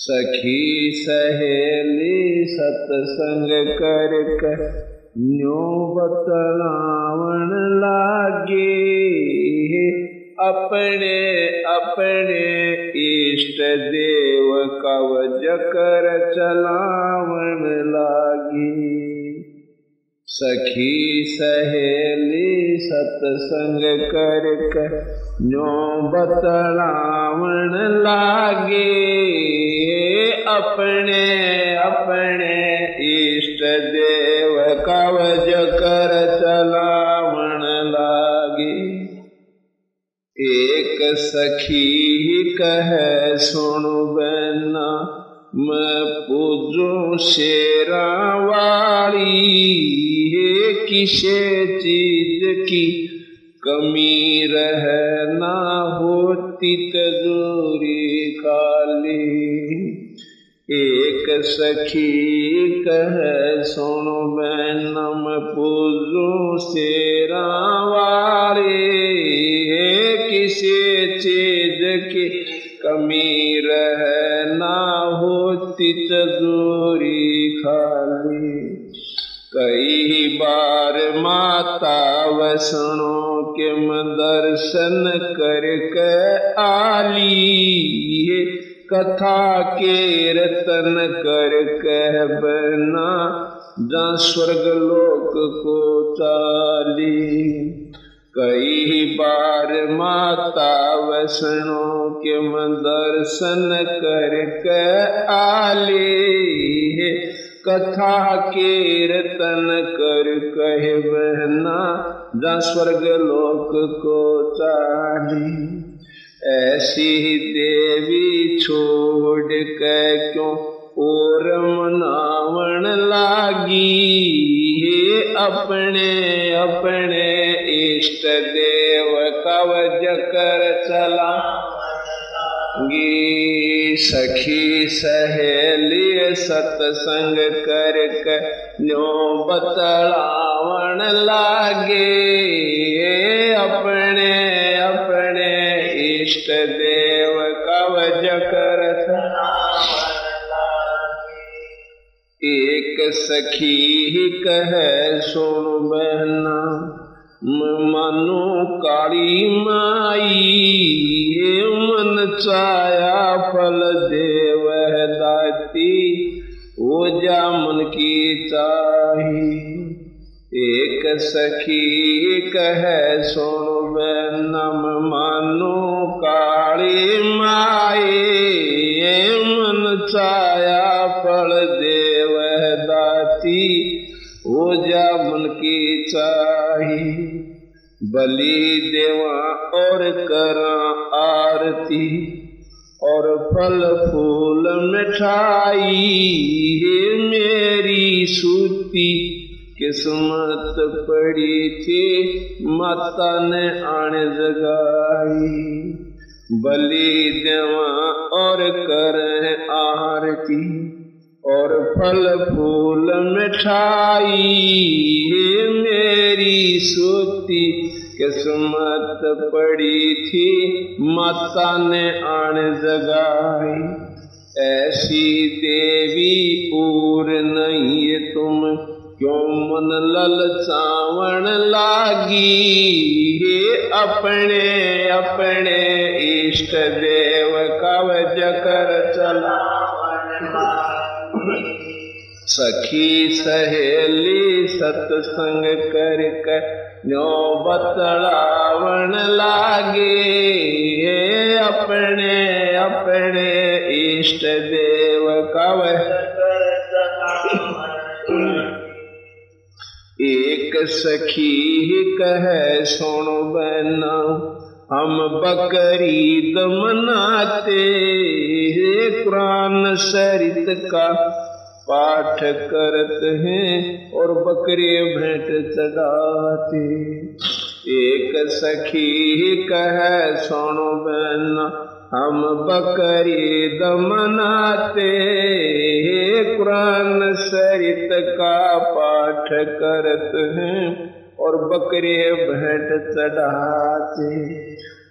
सखी सहेली सत्संग कर न्यो बतलावण लागे। अपने अपने इष्ट देव कवज कर चलावण लागी। सखी सहेली सत्संग कर कर न्यो बतलावण लागे। अपने अपने इष्ट देव कवज कर चलावण लागे। एक सखी ही कह, सुन बना मैं पूजू शेरा वाली। किसे चीज़ की कमी दर्शन करके आली कथा के रतन कर कह बना जा स्वर्ग लोक को चाली। कई बार माता वैष्णो के दर्शन करके आले कथा के रतन कर कहे बहना जा स्वर्ग लोक को चाली ऐसी देवी छोड़ के क्यों और मनावण लागी? हे अपने अपने इष्ट देव कवज कर चला गी सखी सहेली सत्संग कर न्यो बतलावण लागे। अपने अपने इष्ट देव कवज कर एक सखी ही कह, सुन बहना, मनु काली माई चाया फल देव दाती वो जा मन की चाही। एक सखी कह, सुन नम मानो काली माए मन चाया फल देव दाती हो जा मन की चाही। बलि, देवा और करा आरती, और फल फूल मिठाई मेरी सूती। किस्मत पड़ी थी, माता ने आण जगाई बलि, देवा और कर आरती, और फल फूल मिठाई मेरी सोती। किस्मत पड़ी थी माता ने आण जगाई। ऐसी देवी और नहीं तुम, क्यों मन ललचावण लागी? हे अपने अपने इष्ट देव कवज कर चला। सखी सहेली सत्संग कर कर न्यो बतलावण लागे, हे अपने अपने इष्ट देव कव एक सखी कह, सुन बना हम बकरीद मनाते कुरान सरित का पाठ करते हैं और बकरे भेंट चढ़ाते। एक सखी कह, सुनो बहना, हम बकरीद मनाते कुरान सरित का पाठ करते हैं और बकरे भेंट चढ़ाते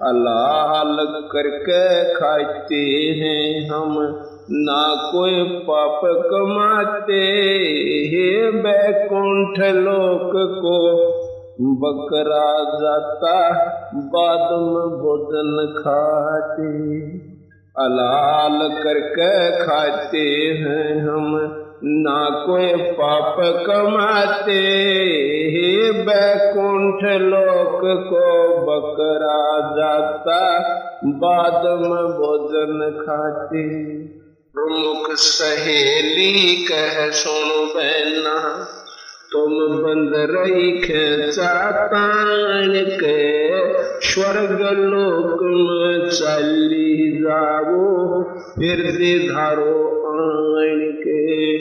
हलाल करके खाते हैं हम। ना कोई पाप कमाते हे बैकुंठ लोक को। बकरा जाता बाद में भोजन खाते। अलाल करके खाते हैं हम, ना कोई पाप कमाते हे बैकुंठ लोक को। बकरा जाता बाद में भोजन खाते। सहेली कह, सुन बहना, तुम बंद रही खेचा तान के, स्वर्ग लोक में चली जाओ फिर धारो आन के।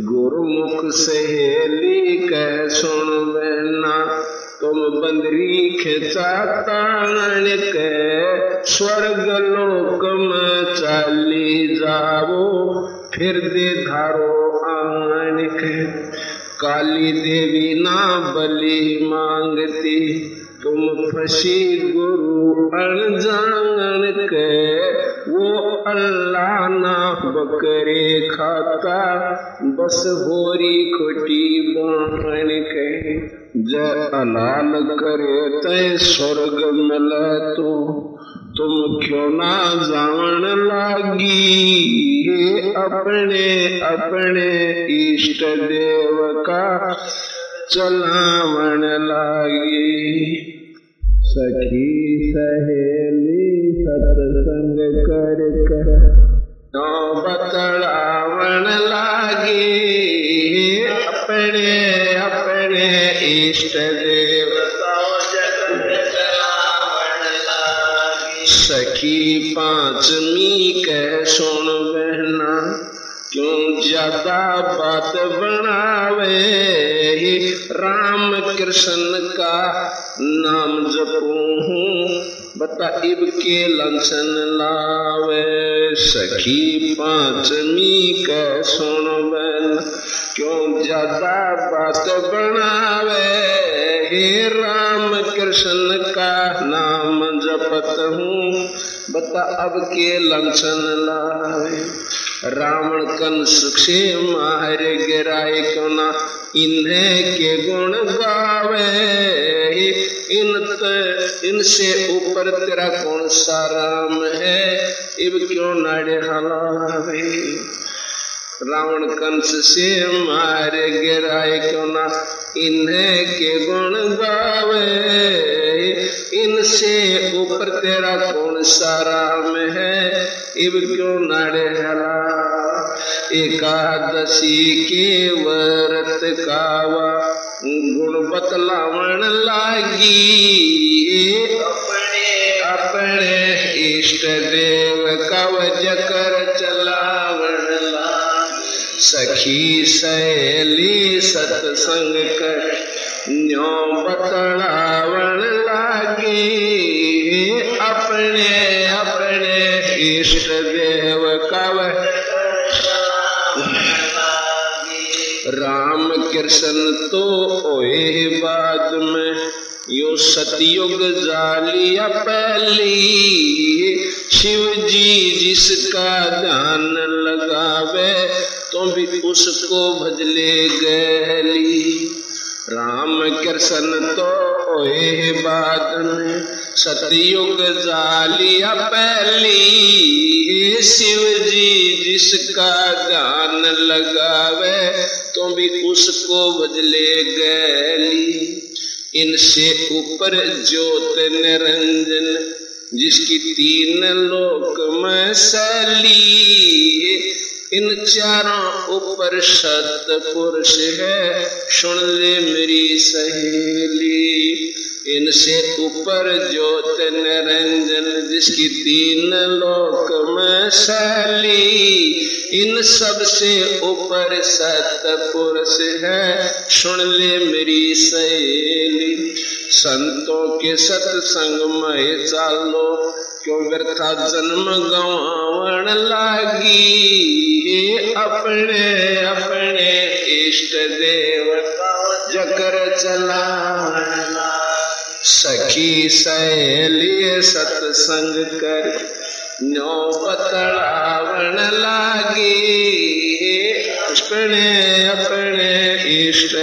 गुरुमुख सहेली कह, सुन बहना तुम बंदरी खेचा तान के स्वर्ग लोक में चली जाओ, फिर दे धारो आन के काली देवी ना बलि मांगती, तुम फसी गुरु अनजान के। वो अल्लाह ना बकरे खाता, बस होरी खोटी बाण के जय अलाल करे तय स्वर्ग मिले तो तुम क्यों ना जान लागी? ये अपने अपने इष्ट देव का चलावन लागी। सखी सहेली, सत्संग कर कर तो बतलावन लागी। अपने इष्ट देव सखी पांचमी कह सुन बहना, क्यों ज़्यादा बात बनावे राम कृष्ण का नाम जपू हूँ, बता इब के लक्षण लावे। सखी पांचमी कह सुन बहना क्यों ज़्यादा बात बनावे? हे राम कृष्ण का नाम जपत हूँ। बता अब के लक्षण लावे। रावण कंस से मार गिराए क्यों ना? इन्हें के गुण गावे। इन इनसे ऊपर तेरा कौन सा राम है? इब क्यों नाड़े हलावे? रावण कंस से मार गिराए क्यों ना? इन्हें के गुण गावे। इनसे ऊपर तेरा कौन सा राम है? इब क्यों नाड़े हला एकादशी के व्रत कावा गुण बतलावन लागी। अपने अपने इष्ट देव कवच कर चलावन सखी सहेली सत्संग कर, न्यो बतलावन लागी। अपने अपने इष्ट देव कव। राम कृष्ण तो ओए बाद में, यो सतयुग जालिया पहली शिव जी जिसका ध्यान भी उसको भजले गली। राम कृष्ण तो ओए बाद में सतयुग जालिया पहली। शिव जी जिसका ध्यान लगावे तो भी उसको बदले गली। इनसे ऊपर ज्योत निरंजन, जिसकी तीन लोक में सैली। इन चारों ऊपर सत पुरुष है। सुन ले मेरी सहेली, इनसे ऊपर ज्योत निरंजन, जिसकी तीन लोक में शैली। इन सबसे ऊपर सत पुरुष है। सुन ले मेरी सहेली संतों के सत्संग में चालो, क्यों व्यर्था जन्म गवावण लागी? अपने अपने इष्ट देव जकर चला सखी सहेली सत्संग कर न्यो बतलावण लागी। अपने अपने इष्ट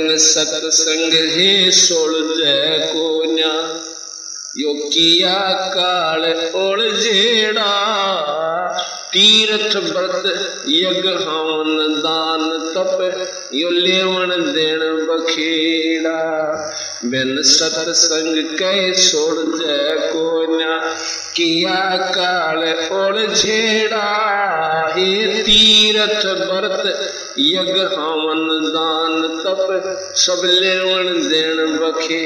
बिन सत्संग ही सोल जय को यो किया काल ओल जेड़ा। तीर्थ व्रत यज्ञ हवन दान तप, यो लेवण देण बखेड़ा। बिन सत्संग कै छोड़ जय को किया काल ओल झेड़ा हे तीर्थ व्रत यज्ञ हवन दान तप सब लेवण देण बखे।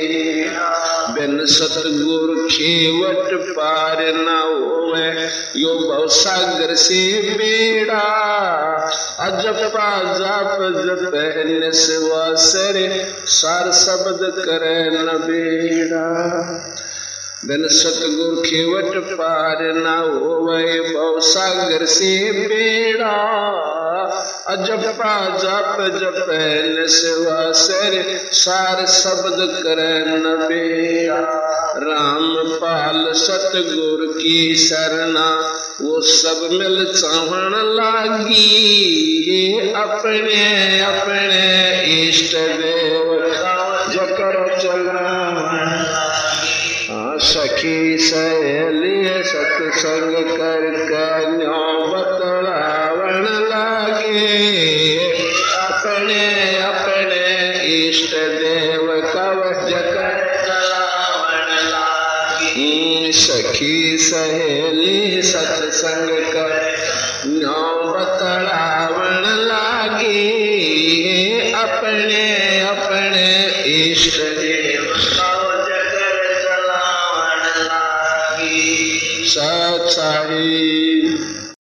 बिन सतगुर खेवट पार न होवे, यो भव सागर से बेड़ा। अजपा जप जप निस्वासर, सार शब्द करे न बेड़ा। बिन सतगुर खेवट पार न होवे भव सागर से बेड़ा। अजपा जप जप सर, सार शब्द कर न बेड़ा। राम पाल सतगुर की शरणा, वो सब मिल चावण लागी। अपने अपने इष्ट देव सखी सहेली सत्संग कर कन्या बतलावण लागे। अपने अपने इष्ट देव कव जकर सखी सहेली, सत्संग कर न्यो बतलावण लागे। अपने अपने इष्ट